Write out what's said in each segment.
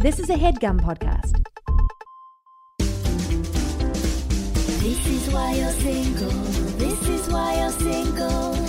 This is a headgum podcast. This is why you're single. This is why you're single.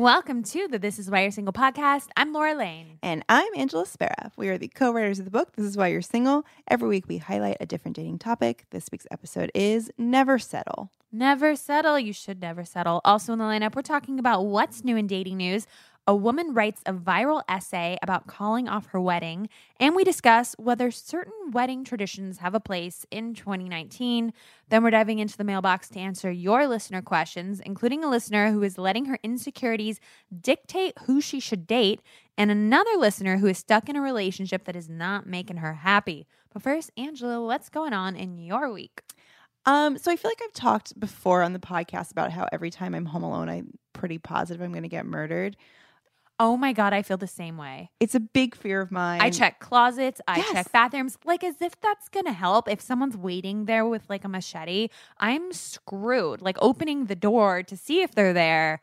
Welcome to the This Is Why You're Single podcast. I'm Laura Lane. And I'm Angela Spera. We are the co writers of the book, This Is Why You're Single. Every week we highlight a different dating topic. This week's episode is Never Settle. Never settle. You should never settle. Also in the lineup, we're talking about what's new in dating news. A woman writes a viral essay about calling off her wedding, and we discuss whether certain wedding traditions have a place in 2019. Then we're diving into the mailbox to answer your listener questions, including a listener who is letting her insecurities dictate who she should date, and another listener who is stuck in a relationship that is not making her happy. But first, Angela, what's going on in your week? Um, so I feel like I've talked before on the podcast about how every time I'm home alone, I'm pretty positive I'm going to get murdered. Oh my God, I feel the same way. It's a big fear of mine. I check closets, I Yes. check bathrooms, like as if that's gonna help. If someone's waiting there with like a machete, I'm screwed. Like opening the door to see if they're there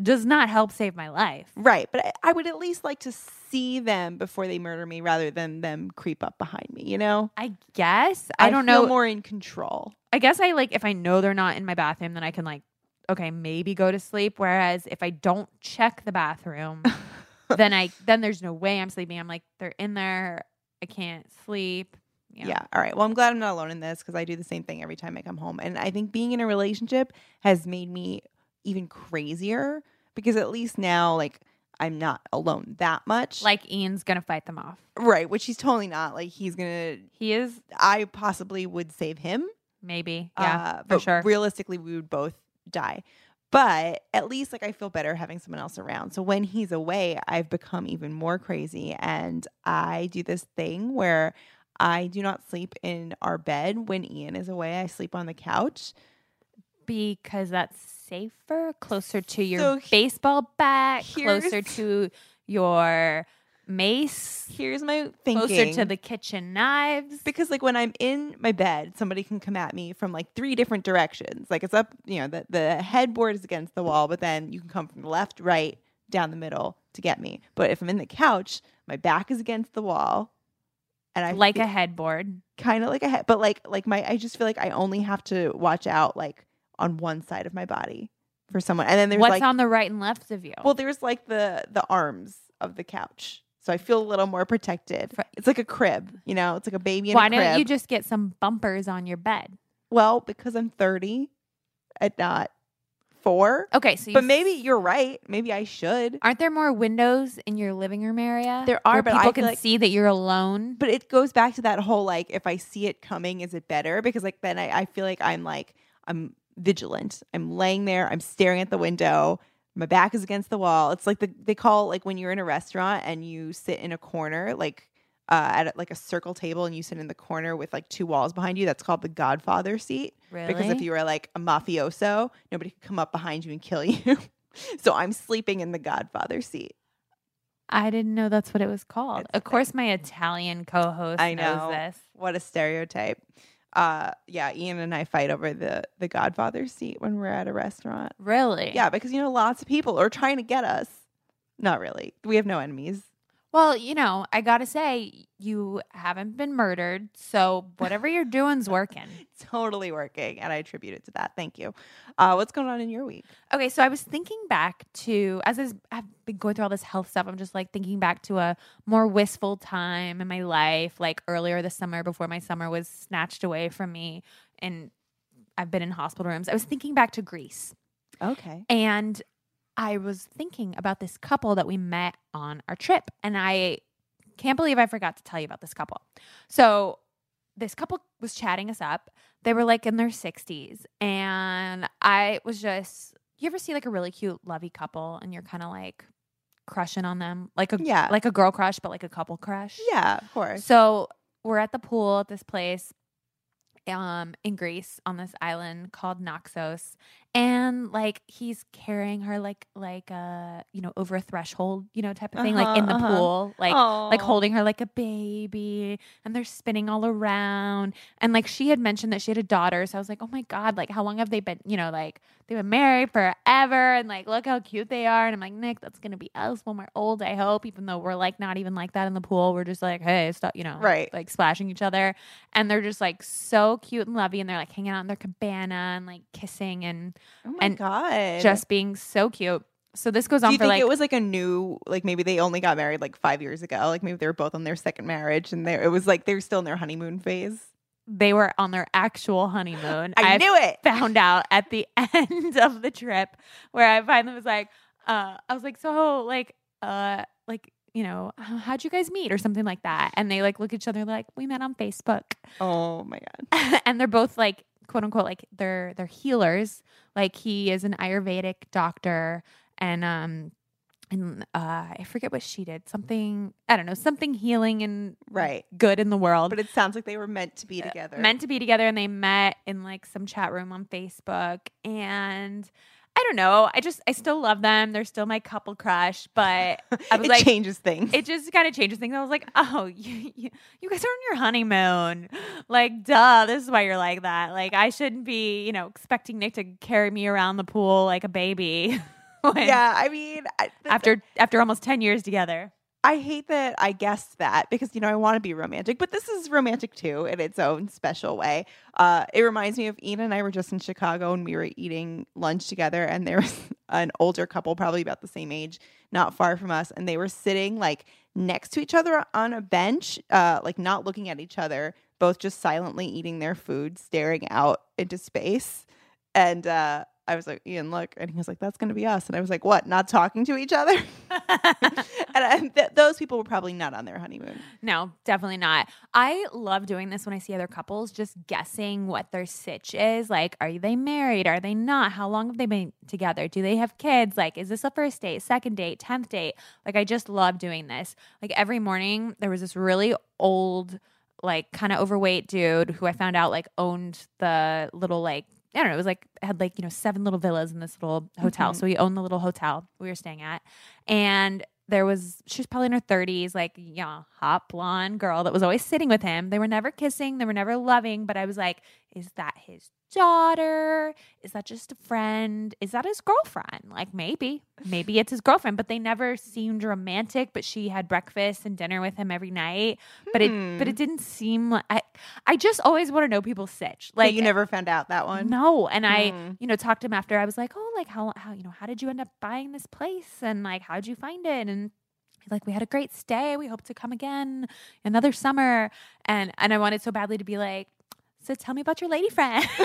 does not help save my life. Right. But I, I would at least like to see them before they murder me rather than them creep up behind me, you know? I guess. I, don't feel know. more in control. I guess I like if I know they're not in my bathroom, then I can like, okay, maybe go to sleep. Whereas if I don't check the bathroom, then I then there's no way I'm sleeping. I'm like, they're in there. I can't sleep. Yeah. All right. Well, I'm glad I'm not alone in this because I do the same thing every time I come home. And I think being in a relationship has made me even crazier because at least now, like, I'm not alone that much. Like Ian's gonna fight them off. right. Which he's totally not. Like, he's going to, He is I possibly would save him. maybe. Yeah, uh, for but sure. realistically, we would both die. But at least, like, I feel better having someone else around. So when he's away, I've become even more crazy. And I do this thing where I do not sleep in our bed when Ian is away. I sleep on the couch. because that's safer, closer to your So baseball bat, closer to your mace, Here's my thinking. closer to the kitchen knives. because like when I'm in my bed, somebody can come at me from like three different directions. Like it's up, you know, the, the headboard is against the wall, but then you can come from the left, right, down the middle to get me. But if I'm in the couch, my back is against the wall. And I like a headboard. kind of like a head, but like like my I just feel like I only have to watch out like on one side of my body for someone. And then there's What's like on the right and left of you? well, there's like the the arms of the couch. So I feel a little more protected. It's like a crib, you know, it's like a baby in Why a crib. don't you just get some bumpers on your bed? Well, because I'm 30 at not four. Okay, so But maybe you're right. Maybe I should. aren't there more windows in your living room area? There are, but people can like- see that you're alone. But it goes back to that whole like, if I see it coming, is it better? Because like then I, I feel like I'm like, I'm vigilant. I'm laying there, I'm staring at the window. My back is against the wall. It's like the they call like when you're in a restaurant and you sit in a corner, like uh, at like a circle table, and you sit in the corner with like two walls behind you. That's called the Godfather seat. Because if you were like a mafioso, nobody could come up behind you and kill you. so I'm sleeping in the Godfather seat. I didn't know that's what it was called. It's Of course, my Italian co-host I knows know. this. What a stereotype. Uh, yeah, Ian and I fight over the the Godfather seat when we're at a restaurant. Really? Yeah, because you know lots of people are trying to get us. Not really. We have no enemies. Well, you know, I gotta say, you haven't been murdered, so whatever you're doing's working. Totally working, and I attribute it to that. Thank you. Uh, what's going on in your week? Okay, so I was thinking back to as I've I've been going through all this health stuff. I'm just like thinking back to a more wistful time in my life, like earlier this summer before my summer was snatched away from me, and I've been in hospital rooms. I was thinking back to Greece. Okay. And I was thinking about this couple that we met on our trip. And I can't believe I forgot to tell you about this couple. So, this couple was chatting us up. They were like in their 60s. And I was just, you ever see like a really cute, lovey couple and you're kind of like crushing on them? Like a, Yeah. like a girl crush, but like a couple crush? Yeah, of course. So we're at the pool at this place. um in Greece on this island called Naxos and like he's carrying her like like uh you know over a threshold you know type of thing like in the Uh-huh, uh-huh. pool like like holding her like a baby and they're spinning all around and like she had mentioned that she had a daughter so I was like oh my god like how long have they been you know like they've been married forever and like look how cute they are and I'm like Nick that's gonna be us when we're old I hope even though we're like not even like that in the pool we're just like hey stop you know Right. like splashing each other and they're just like so cute and lovey and they're like hanging out in their cabana and like kissing and Oh my and god. just being so cute so this goes Do on you for think like it was like a new like maybe they only got married like five years ago? Like maybe they were both on their second marriage and there it was like they were still in their honeymoon phase. they were on their actual honeymoon I knew it. found out at the end of the trip where I finally was like, uh, I was like, so like, uh, like, you know, how'd you guys meet or something like that? And they like look at each other like, we met on Facebook. Oh my god. and they're both like, quote unquote, like they're, they're healers. Like he is an Ayurvedic doctor and, um, and uh, I forget what she did. Something I don't know, something healing and Right. good in the world. But it sounds like they were meant to be together. meant to be together and they met in like some chat room on Facebook and I don't know. I just I still love them. They're still my couple crush, but I was it like changes things. it just kind of changes things. I was like, "Oh, you, you you guys are on your honeymoon." Like, duh, this is why you're like that. Like I shouldn't be, you know, expecting Nick to carry me around the pool like a baby. when- yeah, I mean, I, After after almost 10 years together. I hate that I guessed that because you know I want to be romantic, but this is romantic too in its own special way. Uh, it reminds me of Ian and I were just in Chicago and we were eating lunch together, and there was an older couple, probably about the same age, not far from us, and they were sitting like next to each other on a bench, uh, like not looking at each other, both just silently eating their food, staring out into space, and. uh I was like, Ian, look. And he was like, that's going to be us. And I was like, what? Not talking to each other? and I, th- those people were probably not on their honeymoon. No, definitely not. I love doing this when I see other couples, just guessing what their sitch is. Like, are they married? Are they not? How long have they been together? Do they have kids? Like, is this a first date, second date, 10th date? Like, I just love doing this. Like, every morning, there was this really old, like, kind of overweight dude who I found out, like, owned the little, like, I don't know, it was like, had like, you know, seven little villas in this little hotel. Mhm. So we owned the little hotel we were staying at. And there was she was probably in her 30s like yeah hot blonde girl that was always sitting with him they were never kissing they were never loving but i was like is that his daughter is that just a friend is that his girlfriend like maybe maybe it's his girlfriend but they never seemed romantic but she had breakfast and dinner with him every night but it but Hmm. it didn't seem like i, I just always want to know people's sitch Like like you never found out that one. no, and I, Hmm. you know, talked to him after. I was like, "Oh, like how how you know how did you end up buying this place and like how did you find it?" And like, "We had a great stay. We hope to come again another summer." And and I wanted so badly to be like, "So tell me about your lady friend,"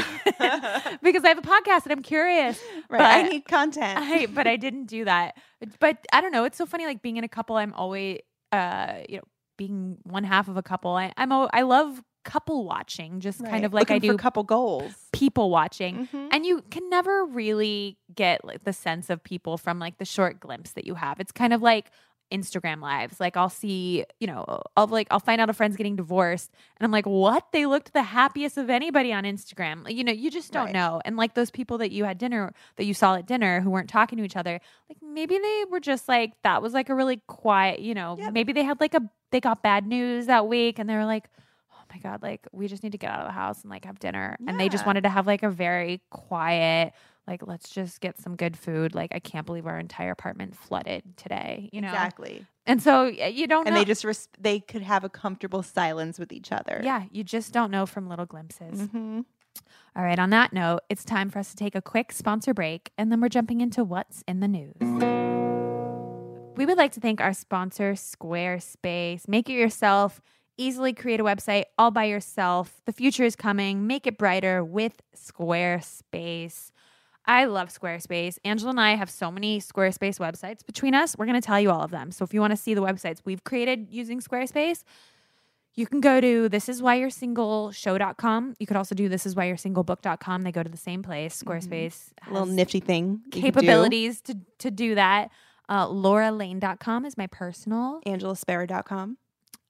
because I have a podcast and I'm curious. Right. I need content. I but I didn't do that. But I don't know. It's so funny. Like being in a couple, I'm always, uh, you know, being one half of a couple. I, I'm a, I love couple watching, just kind of like I do couple goals. people watching. Mhm. And you can never really get like the sense of people from like the short glimpse that you have. It's kind of like Instagram lives. Like I'll see, you know, I'll like I'll find out a friend's getting divorced and I'm like, "What? They looked the happiest of anybody on Instagram." Like, you know, you just don't Right. know. And like those people that you had dinner that you saw at dinner who weren't talking to each other, like maybe they were just like that was like a really quiet, you know, Yeah. maybe they had like a they got bad news that week and they were like, "Oh my god, like we just need to get out of the house and like have dinner." And they just wanted to have like a very quiet like let's just get some good food. Like i can't believe our entire apartment flooded today you know? Exactly. and so you don't And know they just res- they could have a comfortable silence with each other. yeah you just don't know from little glimpses. Hmm all right on that note it's time for us to take a quick sponsor break and then we're jumping into what's in the news. We would like to thank our sponsor squarespace. Make it yourself easily create a website all by yourself the future is coming make it brighter with squarespace I love Squarespace. Angela and I have so many Squarespace websites between us. We're going to tell you all of them. So if you want to see the websites we've created using Squarespace, you can go to this is why you're single show.com. You could also do this is why you're single book.com. They go to the same place. Squarespace A little nifty thing. capabilities to, to do that. Uh, lauralane.com is my personal AngelaSpera.com.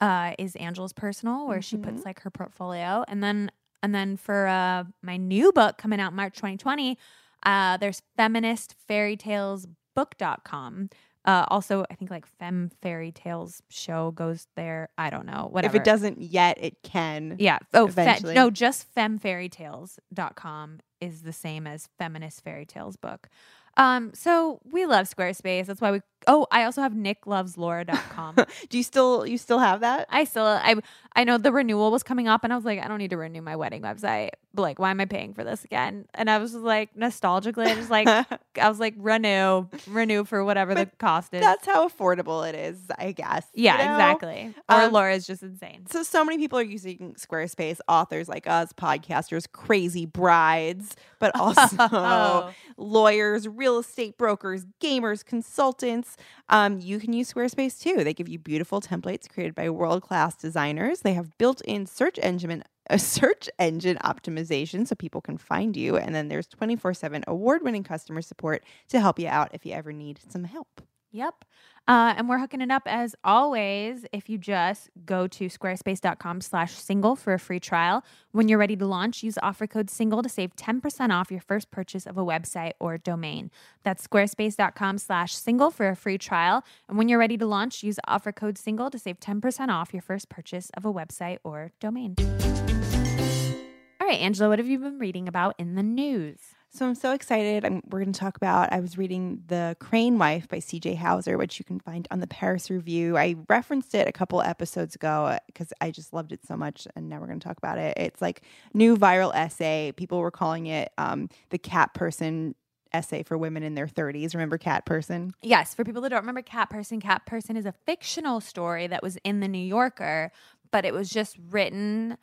uh, is Angela's personal, where she puts Mhm. like her portfolio, and then And then for uh, my new book coming out March 2020, uh, there's feminist fairy tales book.com. Uh, also, I think like Fem Fairy Tales show goes there. I don't know. Whatever. If it doesn't yet, it can. Yeah. Oh, fe- Eventually. no, just femfairytales.com is the same as feminist fairy tales book. Um, so we love Squarespace. That's why we Oh, I also have nickloveslaura.com. Do you still you still have that? I still I I know the renewal was coming up and I was like, I don't need to renew my wedding website. But like, why am I paying for this again? And I was like nostalgically, I just like I was like, renew, renew for whatever the cost is. That's how affordable it is, I guess. you yeah, know? exactly. Or Um, Laura's just insane. So so many people are using Squarespace, authors like us, podcasters, crazy brides, but also Oh. lawyers, real estate brokers, gamers, consultants. Um, you can use Squarespace too. They give you beautiful templates created by world-class designers. They have built-in search engine a search engine optimization so people can find you. And then there's 24-7 award-winning customer support to help you out if you ever need some help. Yep. Uh, and we're hooking it up as always. If you just go to squarespace.com slash single for a free trial. When you're ready to launch, use offer code single to save 10% off your first purchase of a website or domain. That's squarespace.com slash single for a free trial. And when you're ready to launch, use offer code single to save 10% off your first purchase of a website or domain. All right, Angela, what have you been reading about in the news? So I'm so excited. I'm, we're going to talk about. I was reading The Crane Wife by C.J. Hauser, which you can find on the Paris Review. I referenced it a couple episodes ago because I just loved it so much, and now we're going to talk about it. It's like new viral essay. People were calling it um, the Cat Person essay for women in their 30s. Remember Cat Person? Yes, for people that don't remember Cat Person, Cat Person is a fictional story that was in the New Yorker, but it was just written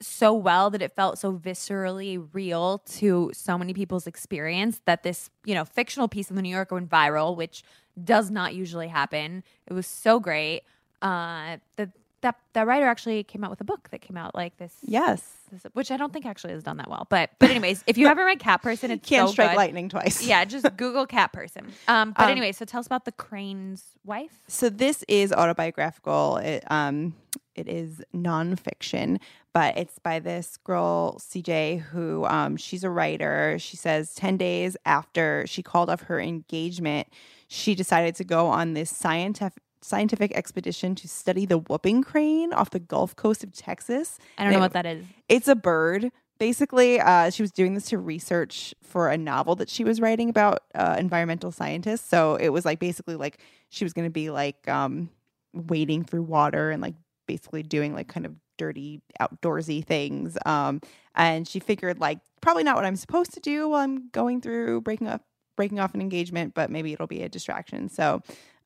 so well that it felt so viscerally real to so many people's experience that this, you know, fictional piece of the New Yorker went viral, which does not usually happen. It was so great. Uh the that that writer actually came out with a book that came out like this, Yes. this which I don't think actually has done that well. But but anyways, if you haven't read Cat Person, it's Can't so strike good lightning twice. yeah, just Google cat person. Um, but Um, anyway, so tell us about the crane's wife. So this is autobiographical. It um it is nonfiction, but it's by this girl CJ who um she's a writer. She says ten days after she called off her engagement, she decided to go on this scientific scientific expedition to study the whooping crane off the Gulf Coast of Texas. I don't know And what that is. It's a bird. Basically, uh, she was doing this to research for a novel that she was writing about uh, environmental scientists. So it was like basically like she was going to be like um, wading through water and like basically doing like kind of dirty outdoorsy things. Um, and she figured like probably not what I'm supposed to do while I'm going through breaking up breaking off an engagement, but maybe it'll be a distraction. So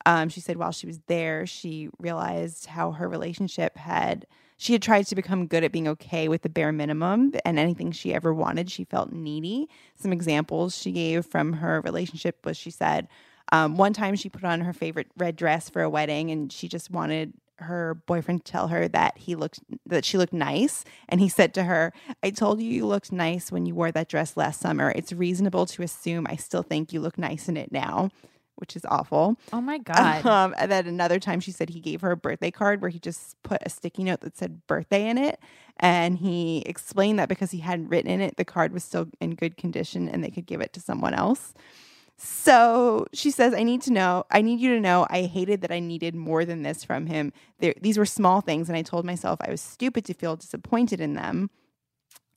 um, she said while she was there, she realized how her relationship had she had tried to become good at being okay with the bare minimum and anything she ever wanted she felt needy some examples she gave from her relationship was she said um, one time she put on her favorite red dress for a wedding and she just wanted her boyfriend tell her that he looked that she looked nice and he said to her i told you you looked nice when you wore that dress last summer it's reasonable to assume i still think you look nice in it now which is awful Oh my god. um, and then another time she said he gave her a birthday card where he just put a sticky note that said birthday in it. And he explained that because he hadn't written in it, the card was still in good condition and they could give it to someone else. So she says, I need to know, I need you to know I hated that I needed more than this from him. There, these were small things. And I told myself I was stupid to feel disappointed in them.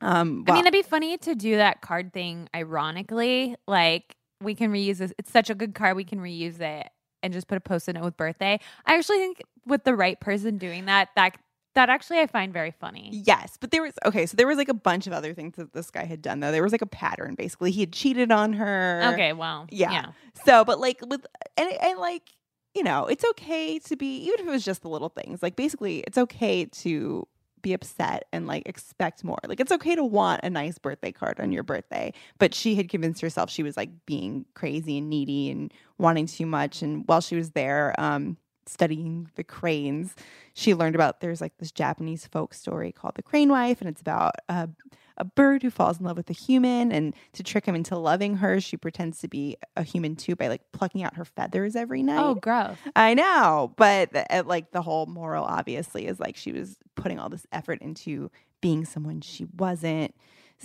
Um, I mean, it'd be funny to do that card thing ironically. Like we can reuse this. It's such a good card. We can reuse it and just put a post-it note with birthday. I actually think with the right person doing that, that that actually I find very funny. Yes, but there was okay. So there was like a bunch of other things that this guy had done though. There was like a pattern. Basically, he had cheated on her. Okay, well, Yeah. yeah. So, but like with and and like you know, it's okay to be even if it was just the little things. Like basically, it's okay to be upset and like expect more. Like it's okay to want a nice birthday card on your birthday. But she had convinced herself she was like being crazy and needy and wanting too much. And while she was there, um, studying the cranes, she learned about there's like this Japanese folk story called the Crane Wife, and it's about a, a bird who falls in love with a human, and to trick him into loving her, she pretends to be a human too by like plucking out her feathers every night. Oh, gross. I know, but the, uh, like the whole moral obviously is like she was putting all this effort into being someone she wasn't.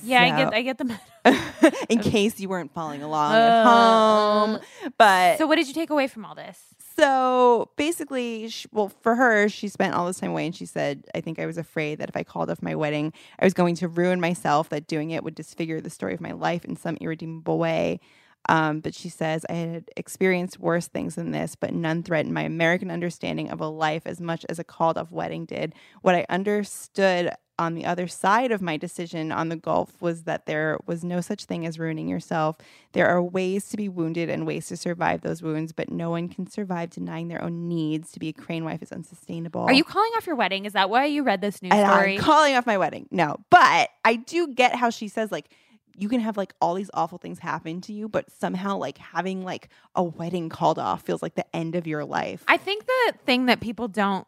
Yeah, I get I get the in case you weren't following along Uh, at home. But So what did you take away from all this? So basically, sh well, for her, she spent all this time away, and she said, "I think I was afraid that if I called off my wedding, I was going to ruin myself. That doing it would disfigure the story of my life in some irredeemable way." Um, but she says, I had experienced worse things than this, but none threatened my American understanding of a life as much as a called off wedding did. What I understood on the other side of my decision on the Gulf was that there was no such thing as ruining yourself. There are ways to be wounded and ways to survive those wounds, but no one can survive denying their own needs. To be a crane wife is unsustainable. Are you calling off your wedding? Is that why you read this news And story? I'm calling off my wedding. No, but I do get how she says like you can have like all these awful things happen to you, but somehow like having like a wedding called off feels like the end of your life. I think the thing that people don't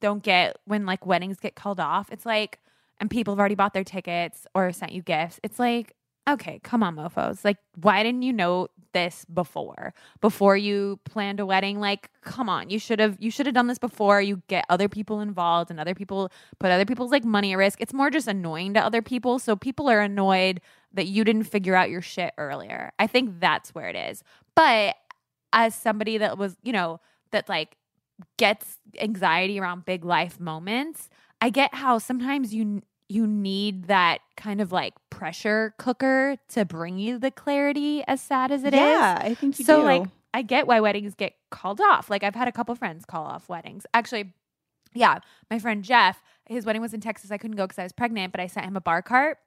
don't get when like weddings get called off, it's like and people have already bought their tickets or sent you gifts. It's like, okay, come on, mofos. Like, why didn't you know this before? Before you planned a wedding? Like, come on. You should have you should have done this before you get other people involved and other people put other people's like money at risk. It's more just annoying to other people. So people are annoyed that you didn't figure out your shit earlier. I think that's where it is. But as somebody that was, you know, that like gets anxiety around big life moments, I get how sometimes you you need that kind of like pressure cooker to bring you the clarity as sad as it is. yeah, I think you so do. like I get why weddings get called off. Like I've had a couple friends call off weddings. Actually, yeah, my friend Jeff, his wedding was in Texas. I couldn't go because I was pregnant, but I sent him a bar cart.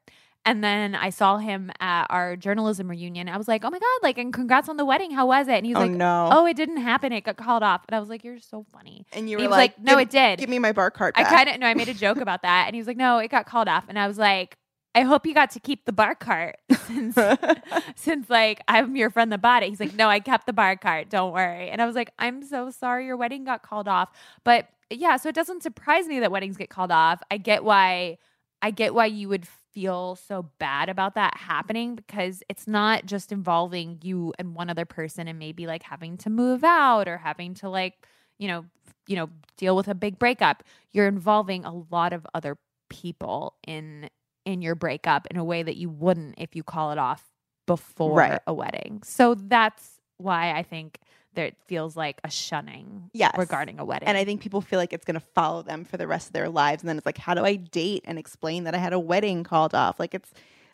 And then I saw him at our journalism reunion. I was like, "Oh my god! Like, and congrats on the wedding. How was it?" And he was oh like, no. "Oh, it didn't happen. It got called off." And I was like, "You're so funny." and you he were was like, like, "No, "Give- it did." Give me my bar cart I kind of no, I made a joke about that, and he was like, "No, it got called off." And I was like, "I hope you got to keep the bar cart since since like I'm your friend that bought it." He's like, "No, I kept the bar cart. Don't worry." And I was like, "I'm so sorry, your wedding got called off." But yeah, so it doesn't surprise me that weddings get called off. I get why I get why you would feel so bad about that happening because it's not just involving you and one other person and maybe like having to move out or having to like, you know, you know, deal with a big breakup. You're involving a lot of other people in in your breakup in a way that you wouldn't if you call it off before Right. a wedding. So that's why I think that it feels like a shunning Yes. regarding a wedding. And I think people feel like it's going to follow them for the rest of their lives. And then it's like, how do I date and explain that I had a wedding called off? Like it's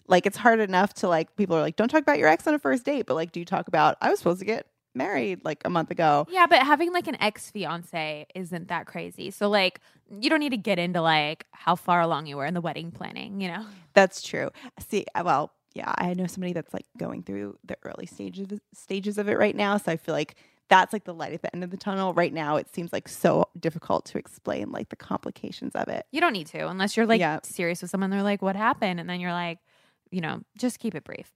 like it's hard enough to like people are like, don't talk about your ex on a first date, but like, do you talk about I was supposed to get married like a month ago? Yeah, but having like an ex fiance isn't that crazy. So like you don't need to get into like how far along you were in the wedding planning, you know? That's true. See, uh, well, yeah, I know somebody that's like going through the early stages stages of it right now, so I feel like that's like the light at the end of the tunnel. Right now, it seems like so difficult to explain like the complications of it. You don't need to unless you're like Yeah. serious with someone. They're like, what happened? And then you're like, you know, just keep it brief.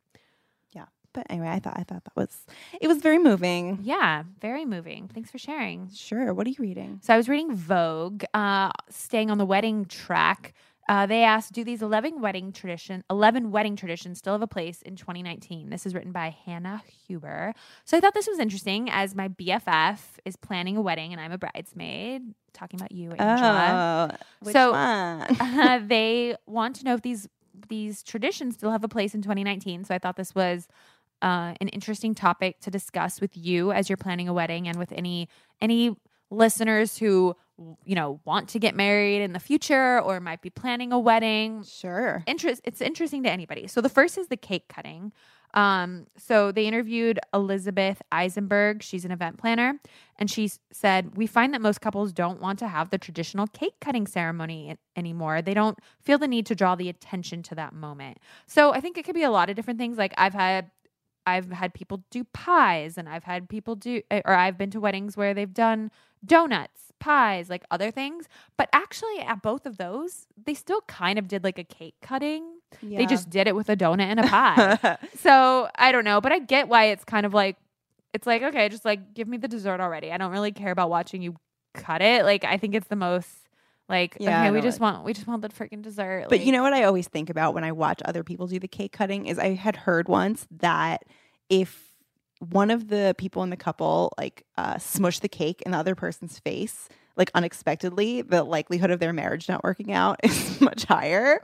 Yeah, but anyway, I thought I thought that was it was very moving. Yeah, very moving. Thanks for sharing. Sure. What are you reading? So I was reading Vogue, uh, staying on the wedding track. Uh, they asked, "Do these eleven wedding tradition, eleven wedding traditions, still have a place in 2019?" This is written by Hannah Huber. So I thought this was interesting, as my BFF is planning a wedding and I'm a bridesmaid. Talking about you, Angela. Oh, which So- one? uh, they want to know if these these traditions still have a place in 2019. So I thought this was uh, an interesting topic to discuss with you as you're planning a wedding, and with any any listeners who you know want to get married in the future or might be planning a wedding. sure. Interest it's interesting to anybody. So the first is the cake cutting. Um, so they interviewed Elizabeth Eisenberg. She's an event planner, and she said, "We find that most couples don't want to have the traditional cake cutting ceremony anymore. They don't feel the need to draw the attention to that moment. So I think it could be a lot of different things. Like I've had." I've had people do pies and I've had people do or I've been to weddings where they've done donuts, pies, like other things. But actually at both of those, they still kind of did like a cake cutting. They just did it with a donut and a pie. so I don't know, but I get why it's kind of like it's like okay, just like give me the dessert already. I don't really care about watching you cut it. Like I think it's the most like Yeah, okay, we just want we just want the freaking dessert. But you know what I always think about when I watch other people do the cake cutting is I had heard once that if one of the people in the couple like uh, smush the cake in the other person's face like unexpectedly, the likelihood of their marriage not working out is much higher.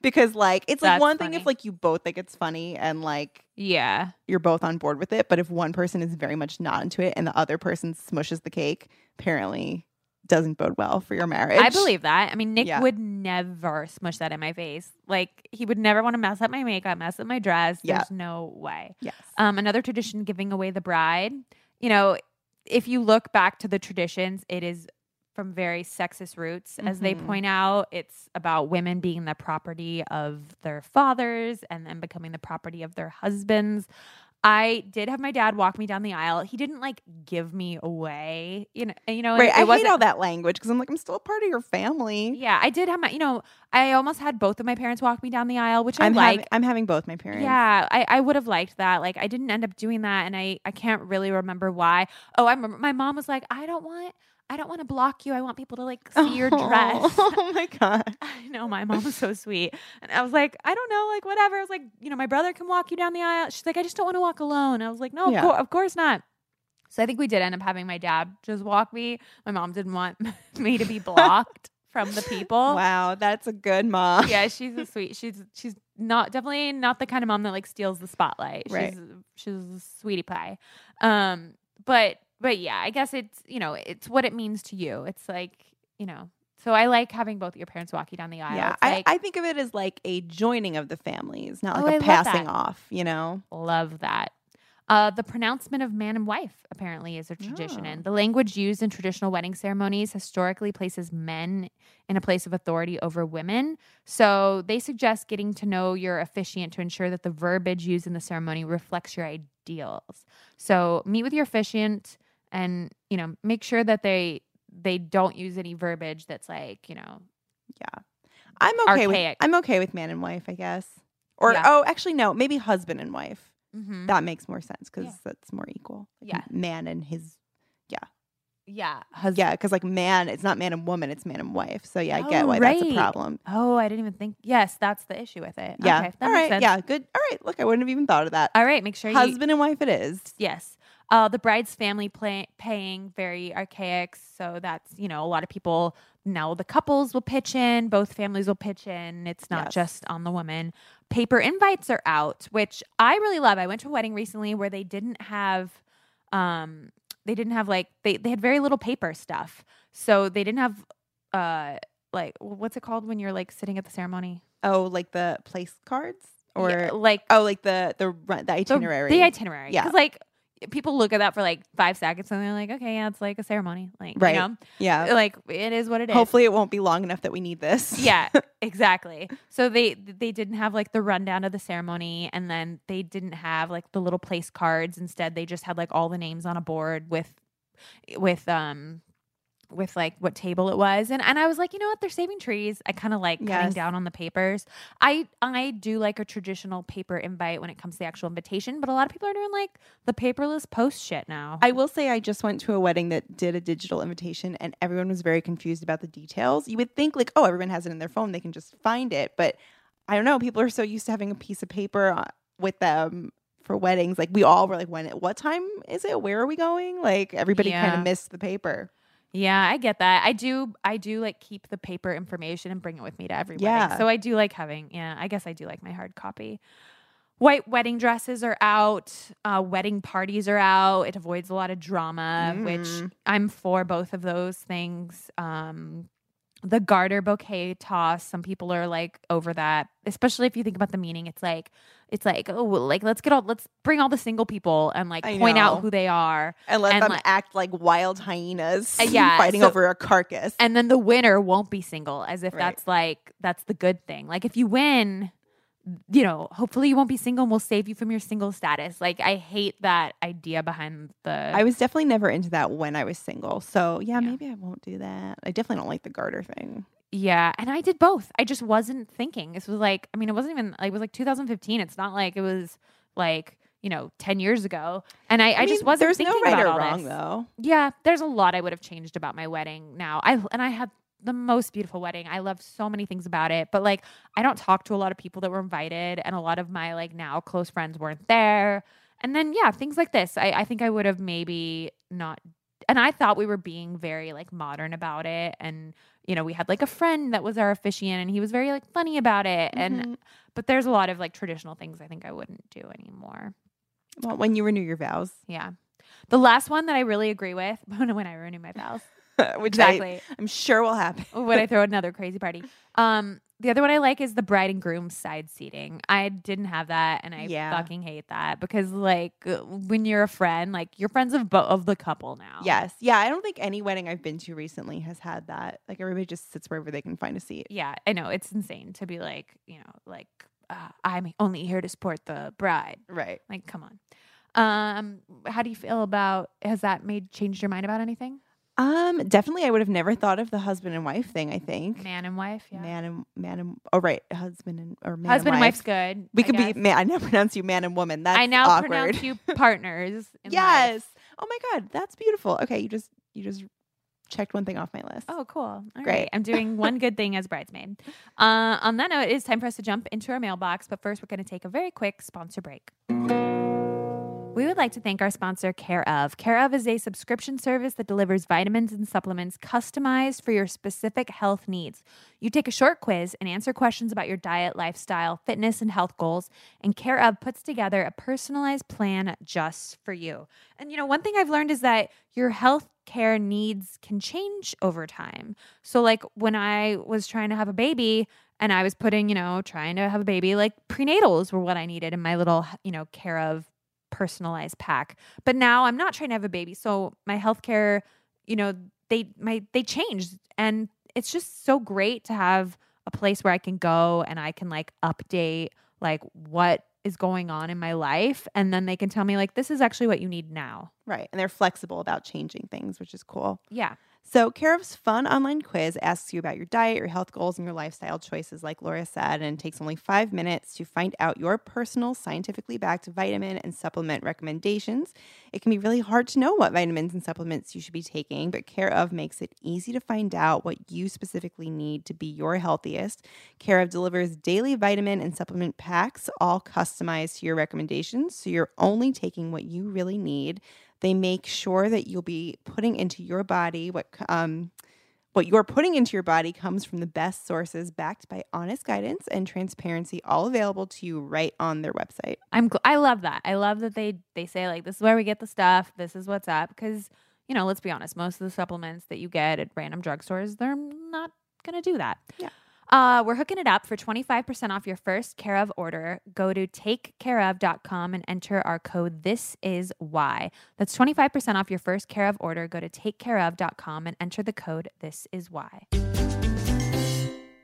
Because like it's like That's one thing if like you both think it's funny and like Yeah. you're both on board with it, but if one person is very much not into it and the other person smushes the cake, apparently doesn't bode well for your marriage. I believe that. I mean, Nick Yeah. would never smush that in my face. Like he would never want to mess up my makeup, mess up my dress. Yeah. There's no way. Yes. Um, another tradition, giving away the bride. You know, if you look back to the traditions, it is from very sexist roots. As they Mhm. point out, it's about women being the property of their fathers and then becoming the property of their husbands. I did have my dad walk me down the aisle. He didn't like give me away, you know. You know, Right. it I hate all that language because I'm like, I'm still a part of your family. yeah, I did have my, you know, I almost had both of my parents walk me down the aisle, which I'm I like. having I'm having both my parents. Yeah, I, I would have liked that. Like, I didn't end up doing that, and I, I can't really remember why. Oh, I remember my mom was like, I don't want, I don't want to block you. I want people to like see your dress. Oh my god. I know my mom was so sweet, and I was like, I don't know, like whatever. I was like, you know, my brother can walk you down the aisle. She's like, I just don't want to walk alone. I was like, no, Yeah. of, cour- of course not. So I think we did end up having my dad just walk me. My mom didn't want me to be blocked from the people. Wow, that's a good mom. Yeah, she's a sweet. She's she's not definitely not the kind of mom that like steals the spotlight. Right. She's she's a sweetie pie. Um, but but yeah, I guess it's you know it's what it means to you. It's like you know. So I like having both your parents walk you down the aisle. Yeah, It's I, like, I think of it as like a joining of the families, not Oh, like I a love passing off. You know, Love that. Uh, the pronouncement of man and wife apparently is a tradition, Oh. and the language used in traditional wedding ceremonies historically places men in a place of authority over women. So they suggest getting to know your officiant to ensure that the verbiage used in the ceremony reflects your ideals. So meet with your officiant, and you know make sure that they they don't use any verbiage that's like you know yeah, I'm okay with I'm okay with man and wife, I guess. Or Yeah. oh, actually no, maybe husband and wife. mhm. That makes more sense because Yeah. that's more equal. Like, Yeah. man and his yeah yeah husband. yeah, because like man, it's not man and woman, it's man and wife. So yeah, I get Oh, why that's a problem. Oh, I didn't even think. Yes, that's the issue with it. Yeah, Okay, that all makes right, sense. yeah, good. All right, look, I wouldn't have even thought of that. All right, make sure you Husband and wife, it is. Yes. Uh, the bride's family play, paying very archaic. So that's, you know, a lot of people now the couples will pitch in, both families will pitch in. It's not Yes. just on the woman. Paper invites are out, which I really love. I went to a wedding recently where they didn't have, um, they didn't have like, they, they had very little paper stuff. So they didn't have, uh, like, what's it called when you're like sitting at the ceremony? Oh, like the place cards or Yeah, like oh, like the the the the- itinerary. The, itinerary. Yeah. Because like people look at that for like five seconds and they're like, okay, yeah, it's like a ceremony. Like, Right. you know, yeah. like it is what it is. Hopefully, it won't be long enough that we need this. Yeah, exactly. So they they didn't have like the rundown of the ceremony, and then they didn't have like the little place cards. Instead, they just had like all the names on a board with with um with like what table it was and and I was like you know what they're saving trees I kind of like cutting down on the papers I I do like a traditional paper invite when it comes to the actual invitation but a lot of people are doing like the paperless post shit now I will say I just went to a wedding that did a digital invitation and everyone was very confused about the details. You would think like, oh, everyone has it in their phone, they can just find it, but I don't know, people are so used to having a piece of paper uh, with them for weddings. Like we all were like, when what time is it? Where are we going? Like everybody kind of missed the paper. Yeah, I get that. I do I do like keep the paper information and bring it with me to every wedding. Yeah. So I do like having yeah, I guess I do like my hard copy. White wedding dresses are out, uh, wedding parties are out. It avoids a lot of drama, which Mm. I'm for both of those things. Um, the garter bouquet toss, some people are like over that, especially if you think about the meaning. It's like, it's like, oh, like let's get all, let's bring all the single people and like I point know. out who they are. And let And, them like- act like wild hyenas Uh, yeah, fighting so- over a carcass. and then the winner won't be single as if Right. that's like that's the good thing like if you win you know hopefully you won't be single and we'll save you from your single status like i hate that idea behind the I was definitely never into that when I was single. So yeah, Yeah. maybe I won't do that. I definitely don't like the garter thing. Yeah and i did both i just wasn't thinking this was like i mean it wasn't even like it was like 2015 it's not like it was like you know, 10 years ago. And I, I, just mean, wasn't There's thinking no right about or wrong this. though. Yeah, there's a lot I would have changed about my wedding now. I and I had the most beautiful wedding. I love so many things about it, but like I don't talk to a lot of people that were invited, and a lot of my like now close friends weren't there. And then yeah, things like this. I, I think I would have maybe not. And I thought we were being very like modern about it, and you know we had like a friend that was our officiant, and he was very like funny about it. And Mhm. but there's a lot of like traditional things I think I wouldn't do anymore. Well, when you renew your vows, Yeah. The last one that I really agree with when I renew my vows. which I, Exactly. I'm sure will happen. when I throw another crazy party. Um, the other one I like is the bride and groom side seating. I didn't have that, and I Yeah. fucking hate that because, like, uh, when you're a friend, like you're friends of bo- of the couple now. Yes. Yeah. I don't think any wedding I've been to recently has had that. Like everybody just sits wherever they can find a seat. yeah, I know it's insane to be like, you know, like uh, I'm only here to support the bride. Right. Like, come on. Um, how do you feel about? Has that made changed your mind about anything? Um, definitely I would have never thought of the husband and wife thing, I think. Man and wife, yeah. Man and man and oh right, husband and or man Husband and and wife's good. We I could guess. be man I now pronounce you man and woman. That's I now awkward. pronounce you partners. in life. yes. Oh my god, that's beautiful. Okay, you just you just checked one thing off my list. Oh, cool. All Great. right. I'm doing one good thing as bridesmaid. Uh, on that note, it is time for us to jump into our mailbox. But first, we're going to take a very quick sponsor break. We would like to thank our sponsor, Care of. Care of is a subscription service that delivers vitamins and supplements customized for your specific health needs. You take a short quiz and answer questions about your diet, lifestyle, fitness, and health goals, and Care of puts together a personalized plan just for you. And you know, one thing I've learned is that your health care needs can change over time. So, like when I was trying to have a baby, and I was putting, you know, trying to have a baby, like prenatals were what I needed in my little, you know, care of personalized pack. But now I'm not trying to have a baby. So my healthcare, you know, they my they changed and it's just so great to have a place where I can go and I can like update like what is going on in my life and then they can tell me like this is actually what you need now. Right. And they're flexible about changing things, which is cool. Yeah. So, Care of's fun online quiz asks you about your diet, your health goals, and your lifestyle choices, like Laura said, and takes only five minutes to find out your personal, scientifically backed vitamin and supplement recommendations. It can be really hard to know what vitamins and supplements you should be taking, but Care of makes it easy to find out what you specifically need to be your healthiest. Care of delivers daily vitamin and supplement packs, all customized to your recommendations, so you're only taking what you really need. They make sure that you'll be putting into your body what um, what you're putting into your body comes from the best sources, backed by honest guidance and transparency, all available to you right on their website. I'm gl- I love that. I love that they they say like this is where we get the stuff. This is what's up because you know, let's be honest, most of the supplements that you get at random drugstores, they're not going to do that. Yeah. Uh, we're hooking it up for 25% off your first Care of order. Go to takecareof.com and enter our code This Is Why. That's 25% off your first Care of order. Go to takecareof.com and enter the code This Is Why.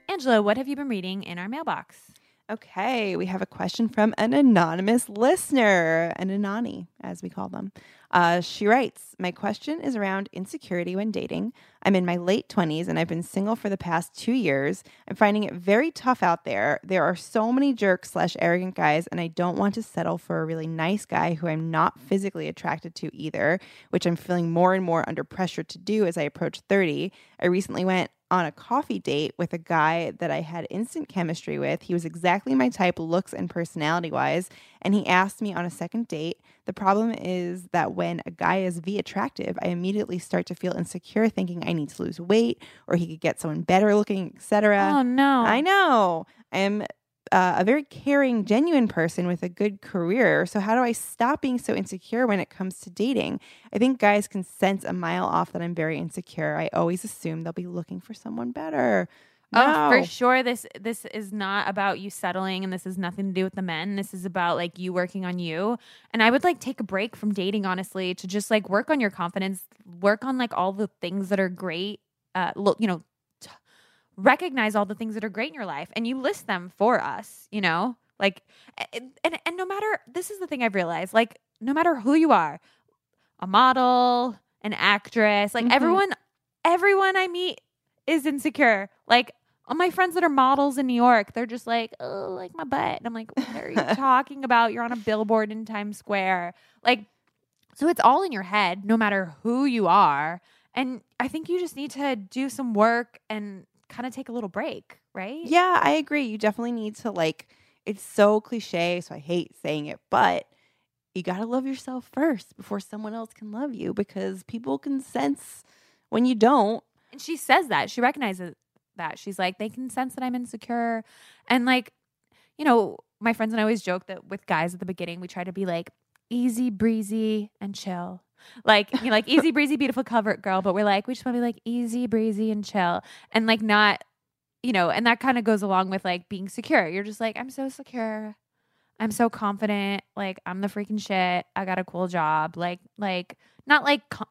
Angela, what have you been reading in our mailbox? Okay, we have a question from an anonymous listener, an Anani, as we call them. Uh, she writes My question is around insecurity when dating. I'm in my late 20s and I've been single for the past two years. I'm finding it very tough out there. There are so many jerks slash arrogant guys, and I don't want to settle for a really nice guy who I'm not physically attracted to either, which I'm feeling more and more under pressure to do as I approach 30. I recently went on a coffee date with a guy that I had instant chemistry with. He was exactly my type, looks and personality wise, and he asked me on a second date. The problem is that when a guy is V attractive, I immediately start to feel insecure, thinking I need to lose weight or he could get someone better looking, etc. Oh, no. I know. I'm uh, a very caring, genuine person with a good career. So, how do I stop being so insecure when it comes to dating? I think guys can sense a mile off that I'm very insecure. I always assume they'll be looking for someone better. Oh, for sure. This this is not about you settling, and this has nothing to do with the men. This is about like you working on you. And I would like take a break from dating, honestly, to just like work on your confidence, work on like all the things that are great. Uh, look, you know, recognize all the things that are great in your life, and you list them for us. You know, like, and and, and no matter this is the thing I've realized, like, no matter who you are, a model, an actress, like Mhm. everyone, everyone I meet is insecure. Like all my friends that are models in New York, they're just like, oh, like my butt. And I'm like, what are you talking about? You're on a billboard in Times Square. Like, so it's all in your head, no matter who you are. And I think you just need to do some work and kind of take a little break, right? Yeah, I agree. You definitely need to like it's so cliche, so I hate saying it, but you got to love yourself first before someone else can love you because people can sense when you don't. And she says that. She recognizes that. She's like, they can sense that I'm insecure. And like, you know, my friends and I always joke that with guys at the beginning, we try to be like easy breezy and chill. Like, you know, like easy breezy, beautiful cover girl, but we're like, we just want to be like easy breezy and chill and like not, you know, and that kind of goes along with like being secure. You're just like, I'm so secure. I'm so confident. Like, I'm the freaking shit. I got a cool job. Like, like, not like co-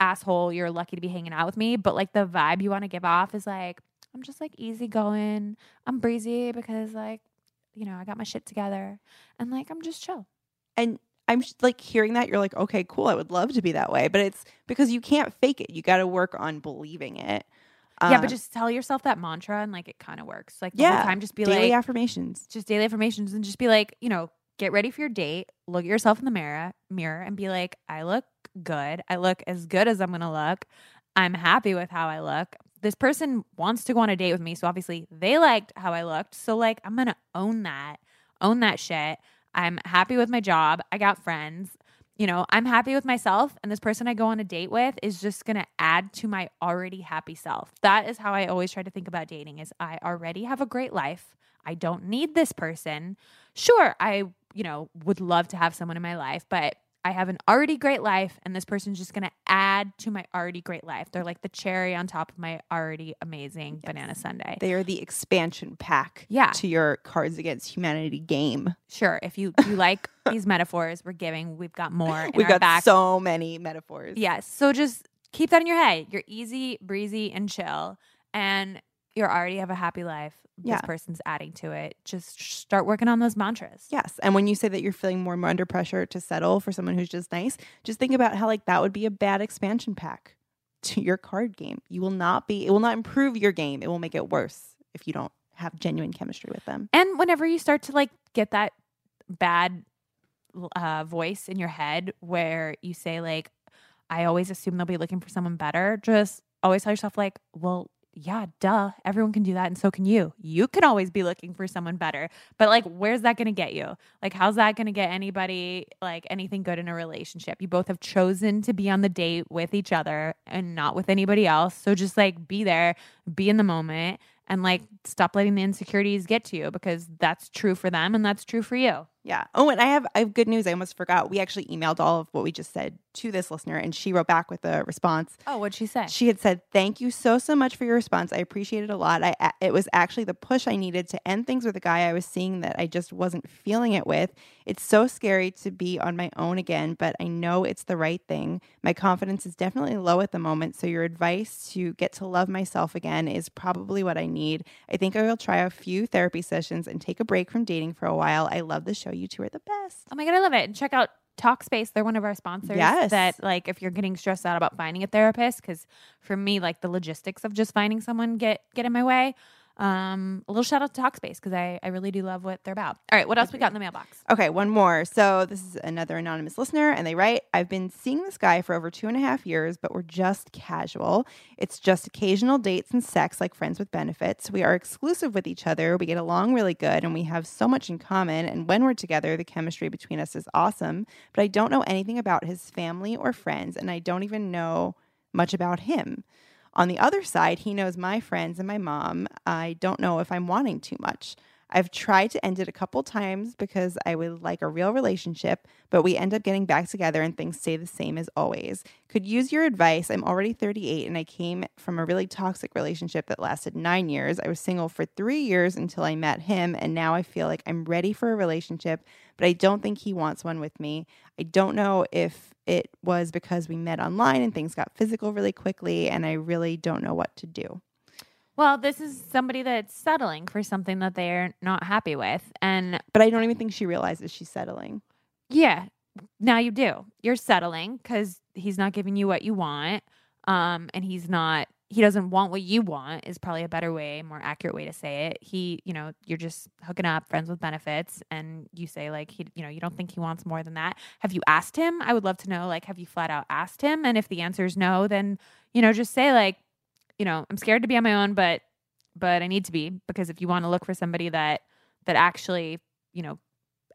asshole, you're lucky to be hanging out with me, but like the vibe you want to give off is like, I'm just like easy going. I'm breezy because like, you know, I got my shit together and like I'm just chill. And I'm just, like hearing that you're like, okay, cool. I would love to be that way, but it's because you can't fake it. You got to work on believing it. yeah, Um, but just tell yourself that mantra and like it kind of works. Like the whole yeah, time, just be daily like, affirmations. just daily affirmations and just be like, you know, get ready for your date, look at yourself in the mirror, mirror and be like, I look good. I look as good as I'm to look. I'm happy with how I look. This person wants to go on a date with me, so obviously they liked how I looked. So like I'm to own that. Own that shit. I'm happy with my job. I got friends. You know, I'm happy with myself and this person I go on a date with is just going to add to my already happy self. That is how I always try to think about dating is I already have a great life. I don't need this person. Sure, I, you know, would love to have someone in my life, but I have an already great life and this person's just going to add to my already great life. They're like the cherry on top of my already amazing banana sundae. They are the expansion pack Yeah. to your Cards Against Humanity game. Sure, if you you like these metaphors we're giving, we've got more in We've got back. so many metaphors. Yes. So just keep that in your head. You're easy, breezy, and chill. And you already have a happy life. Yeah. This person's adding to it. Just start working on those mantras. Yes. And when you say that you're feeling more under pressure to settle for someone who's just nice, just think about how like that would be a bad expansion pack to your card game. You will not be it will not improve your game. It will make it worse if you don't have genuine chemistry with them. And whenever you start to like get that bad uh, voice in your head where you say like, I always assume they'll be looking for someone better, just always tell yourself like, well, yeah, duh. Everyone can do that, and so can you. You can always be looking for someone better, but like, where's that going to get you? Like, how's that going to get anybody like anything good in a relationship? You both have chosen to be on the date with each other and not with anybody else. So just like be there, be in the moment, and like stop letting the insecurities get to you because that's true for them and that's true for you. Yeah. Oh, and I have I have good news. I almost forgot. We actually emailed all of what we just said to this listener, and she wrote back with a response. Oh, what'd she say? She had said, "Thank you so so much for your response. I appreciate it a lot. I it was actually the push I needed to end things with a guy I was seeing that I just wasn't feeling it with. It's so scary to be on my own again, but I know it's the right thing. My confidence is definitely low at the moment, so your advice to get to love myself again is probably what I need. I think I will try a few therapy sessions and take a break from dating for a while. I love the show. You two are the best." Oh my god, I love it. And check out Talkspace. They're one of our sponsors. Yes. That like if you're getting stressed out about finding a therapist, because for me, like the logistics of just finding someone get get in my way. Um, a little shout out to Talkspace because I, I really do love what they're about. All right, what else we got in the mailbox? Okay, one more. So this is another anonymous listener, and they write, I've been seeing this guy for over two and a half years, but we're just casual. It's just occasional dates and sex like friends with benefits. We are exclusive with each other. We get along really good, and we have so much in common. And when we're together, the chemistry between us is awesome. But I don't know anything about his family or friends, and I don't even know much about him. On the other side, he knows my friends and my mom. I don't know if I'm wanting too much. I've tried to end it a couple times because I would like a real relationship, but we end up getting back together and things stay the same as always. Could use your advice. I'm already 38 and I came from a really toxic relationship that lasted nine years. I was single for three years until I met him, and now I feel like I'm ready for a relationship, but I don't think he wants one with me. I don't know if it was because we met online and things got physical really quickly, and I really don't know what to do. Well, this is somebody that's settling for something that they're not happy with. And But I don't even think she realizes she's settling. yeah, now you do. You're settling because he's not giving you what you want. Um, and he's not he doesn't want what you want is probably a better way, more accurate way to say it. He, you know, you're just hooking up, friends with benefits, and you say like he, you know, you don't think he wants more than that. Have you asked him? I would love to know. Like, have you flat out asked him? And if the answer is no, then you know, just say like, you know, I'm scared to be on my own, but but I need to be because if you want to look for somebody that that actually, you know,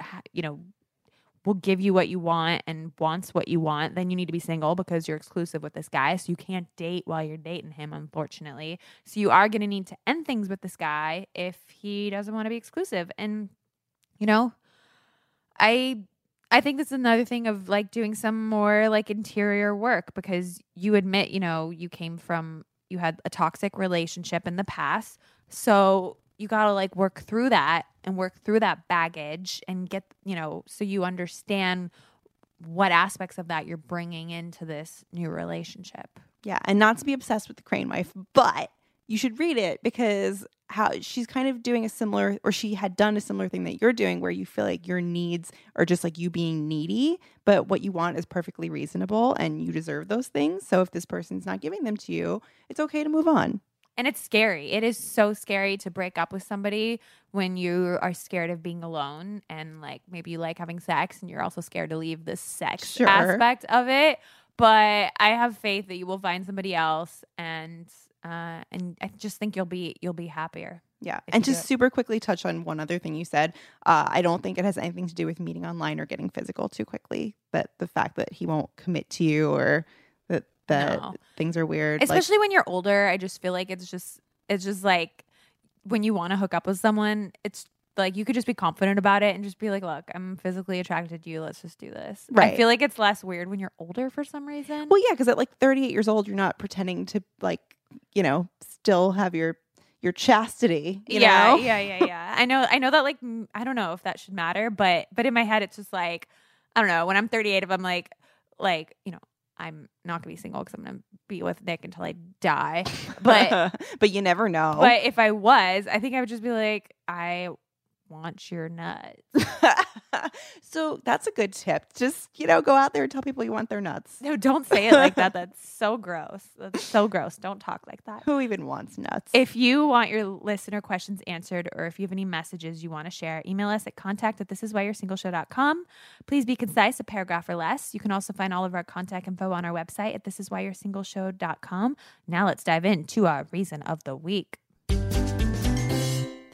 ha- you know, will give you what you want and wants what you want, then you need to be single because you're exclusive with this guy. So you can't date while you're dating him, unfortunately. So you are going to need to end things with this guy if he doesn't want to be exclusive. And, you know, I. I think that's another thing of like doing some more like interior work because you admit, you know, you came from you had a toxic relationship in the past. So you got to like work through that and work through that baggage and get, you know, so you understand what aspects of that you're bringing into this new relationship. Yeah, and not to be obsessed with the Crane Wife, but you should read it because how she's kind of doing a similar or she had done a similar thing that you're doing where you feel like your needs are just like you being needy, but what you want is perfectly reasonable and you deserve those things. So if this person's not giving them to you, it's okay to move on. And it's scary. It is so scary to break up with somebody when you are scared of being alone and like maybe you like having sex and you're also scared to leave the sex Sure. aspect of it. But I have faith that you will find somebody else and uh and I just think you'll be you'll be happier. Yeah. And just super quickly touch on one other thing you said. Uh, I don't think it has anything to do with meeting online or getting physical too quickly. but the fact that he won't commit to you or that No. things are weird. like- Especially when you're older, I just feel like it's just it's just like when you want to hook up with someone, it's like you could just be confident about it and just be like, "Look, I'm physically attracted to you. Let's just do this." Right. I feel like it's less weird when you're older for some reason. Well, yeah, because at like 38 years old, you're not pretending to like, you know, still have your your chastity. You yeah, know? yeah, yeah, yeah. I know, I know that. Like, I don't know if that should matter, but but in my head, it's just like, I don't know. When I'm 38, if I'm like, like, you know, I'm not gonna be single because I'm gonna be with Nick until I die. But but you never know. but if I was, I think I would just be like, I want your nuts. so that's a good tip. Just you know, go out there and tell people you want their nuts. No, don't say it like that. That's so gross. That's so gross. Don't talk like that. Who even wants nuts? If you want your listener questions answered or if you have any messages you want to share, email us at contact at thisiswhyyou'resingleshow.com. Please be concise, a paragraph or less. You can also find all of our contact info on our website at thisiswhyyou'resingleshow.com. Now let's dive into our reason of the week.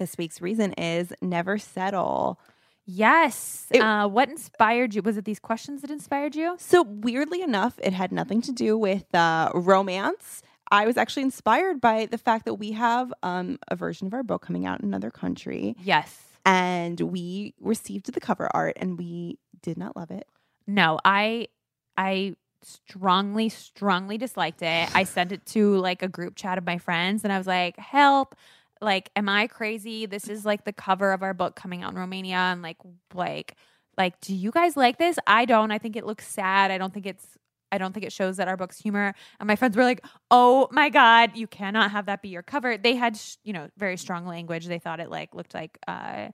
This week's reason is never settle. Yes. It- uh, what inspired you? Was it these questions that inspired you? So weirdly enough, it had nothing to do with uh, romance. I was actually inspired by the fact that we have um, a version of our book coming out in another country, Yes. and we received the cover art, and we did not love it. No, I I strongly strongly disliked it. I sent it to like a group chat of my friends and I was like, "Help. Like am I crazy? This is like the cover of our book coming out in Romania and like like like do you guys like this? I don't. I think it looks sad. I don't think it's I don't think it shows that our book's humor. And my friends were like, "Oh my god, you cannot have that be your cover." They had, you know, very strong language. They thought it like looked like uh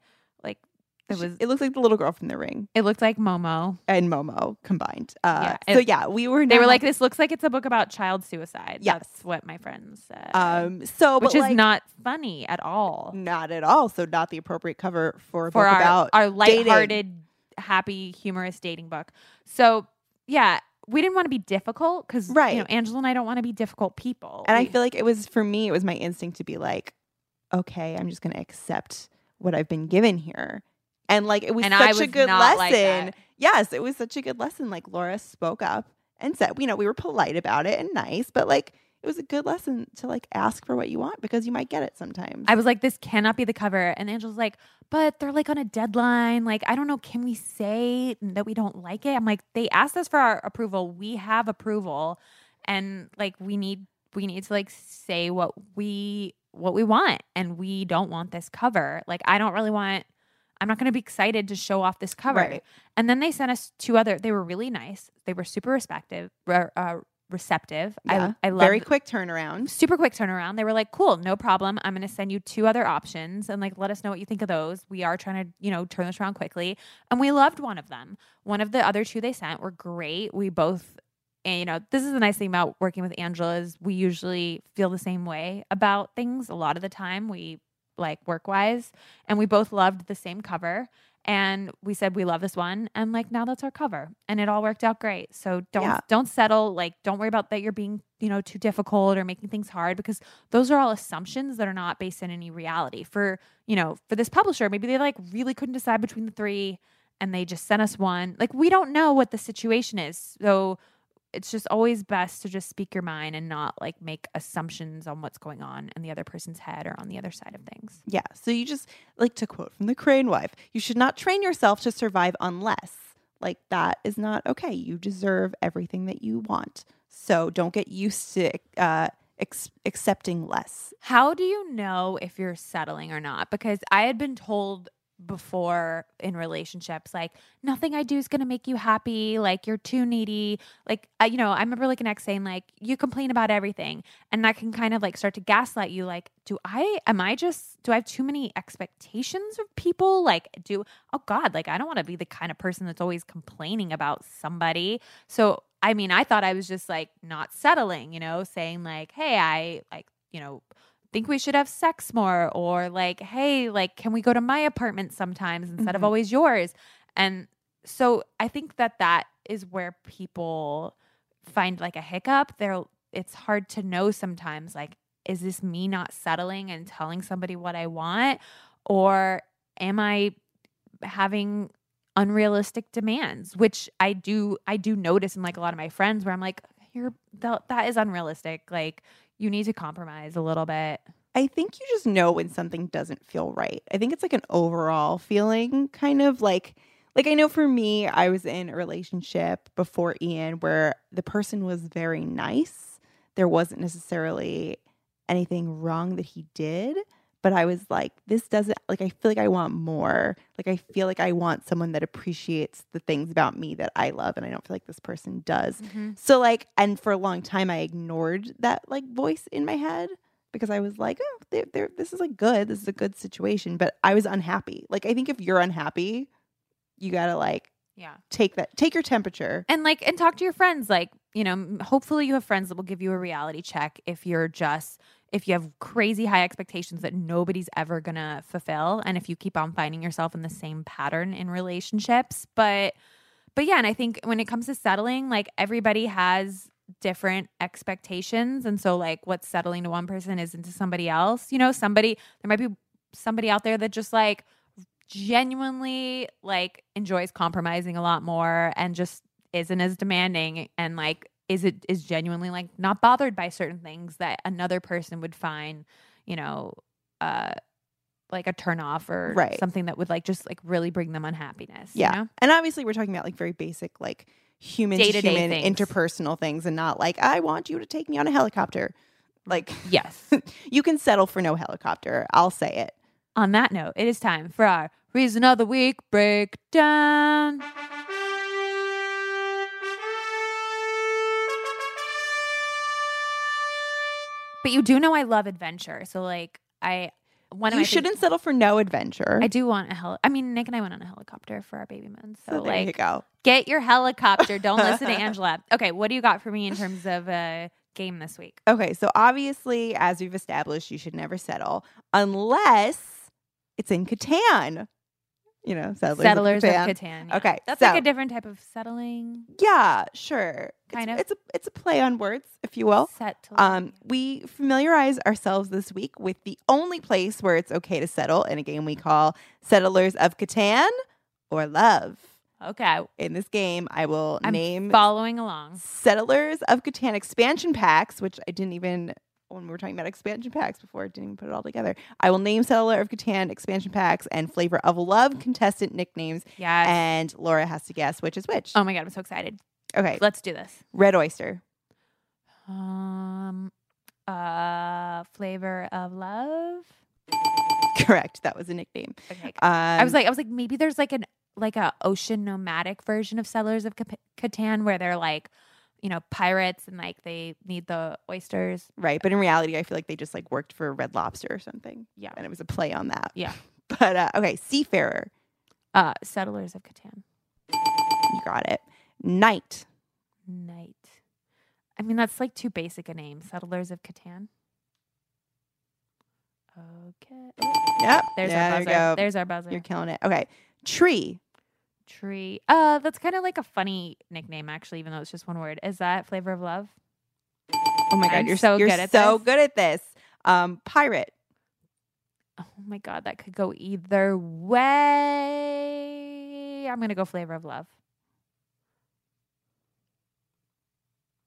it was It looks like the little girl from the ring it looked like Momo. and Momo combined. Uh, Yeah, so yeah, we were. They not were like, "This looks like it's a book about child suicide." Yes. That's what my friends said. um, so which but, is like, not funny at all not at all. So not the appropriate cover for a for book our about our lighthearted, happy, humorous dating book. So yeah, we didn't want to be difficult because Right. you know Angela and I don't want to be difficult people. And I We- feel like it was for me, it was my instinct to be like, okay, I'm just going to accept what I've been given here. And like, it was And such I a was good like lesson. that. yes, it was such a good lesson. Like, Laura spoke up and said, you know, we were polite about it and nice, but like, it was a good lesson to like ask for what you want because you might get it sometimes. I was like, this cannot be the cover. And Angela's like, but they're like on a deadline. Like, I don't know. Can we say that we don't like it? I'm like, they asked us for our approval. We have approval. And like, we need, we need to like say what we, what we want. And we don't want this cover. Like, I don't really want, I'm not going to be excited to show off this cover. Right. And then they sent us two other, they were really nice. They were super respective, re- uh, receptive. yeah. I, I love very quick turnaround. super quick turnaround. They were like, "Cool, no problem. I'm going to send you two other options and like let us know what you think of those. We are trying to, you know, turn this around quickly." And we loved one of them. One of the other two they sent were great. We both and, you know, this is the nice thing about working with Angela is we usually feel the same way about things a lot of the time. We like work wise, and we both loved the same cover. And we said we love this one, and like now that's our cover, and it all worked out great. So don't Yeah. don't settle. Like don't worry about that you're being you know too difficult or making things hard because those are all assumptions that are not based in any reality. For you know for this publisher, maybe they like really couldn't decide between the three, and they just sent us one. Like we don't know what the situation is, so it's just always best to just speak your mind and not like make assumptions on what's going on in the other person's head or on the other side of things. Yeah. So you just like to quote from the Crane wife, you should not train yourself to survive unless. Like that is not okay. You deserve everything that you want. So don't get used to uh, ex- accepting less. How do you know if you're settling or not? Because I had been told before in relationships like nothing i do is going to make you happy like you're too needy. Like I, you know i remember like an ex saying like you complain about everything. And that can kind of like start to gaslight you like do i am i just do i have too many expectations of people? Like do oh god like i don't want to be the kind of person that's always complaining about somebody. So i mean i thought i was just like not settling you know saying like hey i like you know think we should have sex more or like hey like can we go to my apartment sometimes instead of Mhm. always yours? And so i think that that is where people find like a hiccup. There it's hard to know sometimes like is this me not settling and telling somebody what i want? Or am i having unrealistic demands? Which i do i do notice in like a lot of my friends where i'm like you're that, that is unrealistic. Like you need to compromise a little bit I think you just know when something doesn't feel right. I think it's like an overall feeling, kind of like, like I know for me, I was in a relationship before Ian where the person was very nice. There wasn't necessarily anything wrong that he did, but I was like, this doesn't, like, I feel like I want more. Like, I feel like I want someone that appreciates the things about me that I love, and I don't feel like this person does. Mm-hmm. So like, and for a long time, I ignored that like voice in my head because I was like, oh, they're, they're, this is like good. This is a good situation. But I was unhappy. Like, I think if you're unhappy, you gotta like yeah take that, take your temperature. and like and talk to your friends like you know hopefully you have friends that will give you a reality check if you're just if you have crazy high expectations that nobody's ever gonna fulfill and if you keep on finding yourself in the same pattern in relationships. But but yeah and i think when it comes to settling like everybody has different expectations. And so like what's settling to one person isn't to somebody else. You know somebody there might be somebody out there that just like genuinely like enjoys compromising a lot more and just isn't as demanding and like is it is genuinely like not bothered by certain things that another person would find you know uh like a turn off or Right. something that would like just like really bring them unhappiness you Yeah. know? And obviously, we're talking about like very basic, like human to human interpersonal things and not like, I want you to take me on a helicopter. Like, yes you can settle for no helicopter. I'll say it. on that note it is time for our reason of the week breakdown but you do know i love adventure so like i one you shouldn't settle for no adventure. I do want a heli. I mean, Nick and I went on a helicopter for our baby moon. So, So there you go. get your helicopter. Don't listen to Angela. Okay, what do you got for me in terms of a game this week? Okay, so obviously, as we've established, you should never settle unless it's in Catan. You know, settlers, Settlers of of Catan. Catan. yeah. Okay, that's so- like a different type of settling. Yeah, sure. Kind it's, of. It's a it's a play on words, if you will. Set Um, we familiarize ourselves this week with the only place where it's okay to settle in a game we call Settlers of Catan or Love. okay. In this game, I will I'm name following along. Settlers of Catan expansion packs, which I didn't even when we were talking about expansion packs before, I didn't even put it all together. I will name Settler of Catan expansion packs and Flavor of Love contestant nicknames, Yes. and Laura has to guess which is which. oh my god, I'm so excited. okay, Let's do this. Red Oyster, Um, uh, flavor of love. correct. That was a nickname. Okay. Um, I was like, I was like, maybe there's like an like a ocean nomadic version of Settlers of Cap- Catan where they're like, you know, pirates and like they need the oysters. right, but in reality, I feel like they just like worked for Red Lobster or something, Yeah. and it was a play on that. Yeah. But uh, okay, Seafarer, Uh, Settlers of Catan. you got it. Knight, Night. mean, that's like too basic a name. Settlers of Catan. Okay. Yep. There's yeah, our there buzzer. go. There's our buzzer. You're killing it. Okay. Tree. Tree. Uh, that's kind of like a funny nickname, actually, even though it's just one word. Is that Flavor of Love? Oh my god, I'm you're so you're good at so this. good at this. Um, pirate. Oh my god, that could go either way. I'm gonna go Flavor of Love.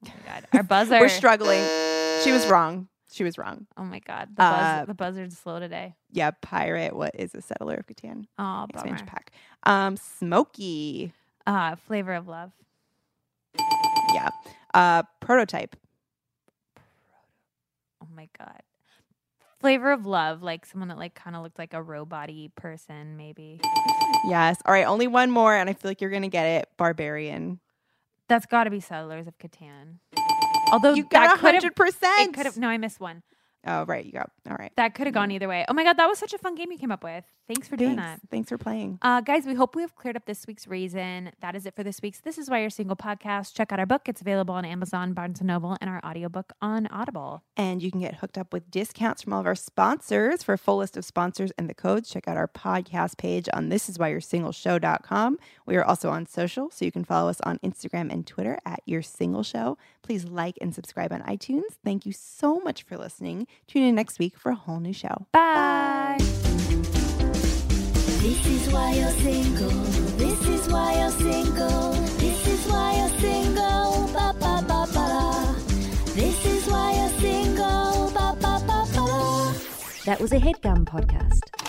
Oh my god, our buzzer. We're struggling. She was wrong. She was wrong. Oh my god, the, buzz, Uh, the buzzard's slow today. Yeah, pirate. What is a settler of Catan Oh, expansion pack? Um, smoky. Uh, Flavor of Love. Yeah. Uh, prototype. Oh my god. Flavor of Love, like someone that like kind of looked like a robot-y person, maybe. Yes. All right. Only one more, and I feel like you're gonna get it. Barbarian. That's got to be Settlers of Catan. Although you got hundred percent. it could have. No, I missed one. Oh, right. You got. All right. That could have gone either way. Oh my god, that was such a fun game you came up with. Thanks for doing Thanks. that. Thanks for playing. Uh, guys, we hope we have cleared up this week's reason. That is it for this week's This Is Why You're Single podcast. Check out our book. It's available on Amazon, Barnes & Noble, and our audiobook on Audible. And you can get hooked up with discounts from all of our sponsors. For a full list of sponsors and the codes, check out our podcast page on thisiswhyyou'resingleshow.com. We are also on social, so you can follow us on Instagram and Twitter at Your Single Show. Please like and subscribe on iTunes. Thank you so much for listening. Tune in next week for a whole new show. Bye. This is why you're single. This is why you're single. This is why you're single. Ba ba ba ba. This is why you're single. Ba ba ba ba. That was a headgum podcast.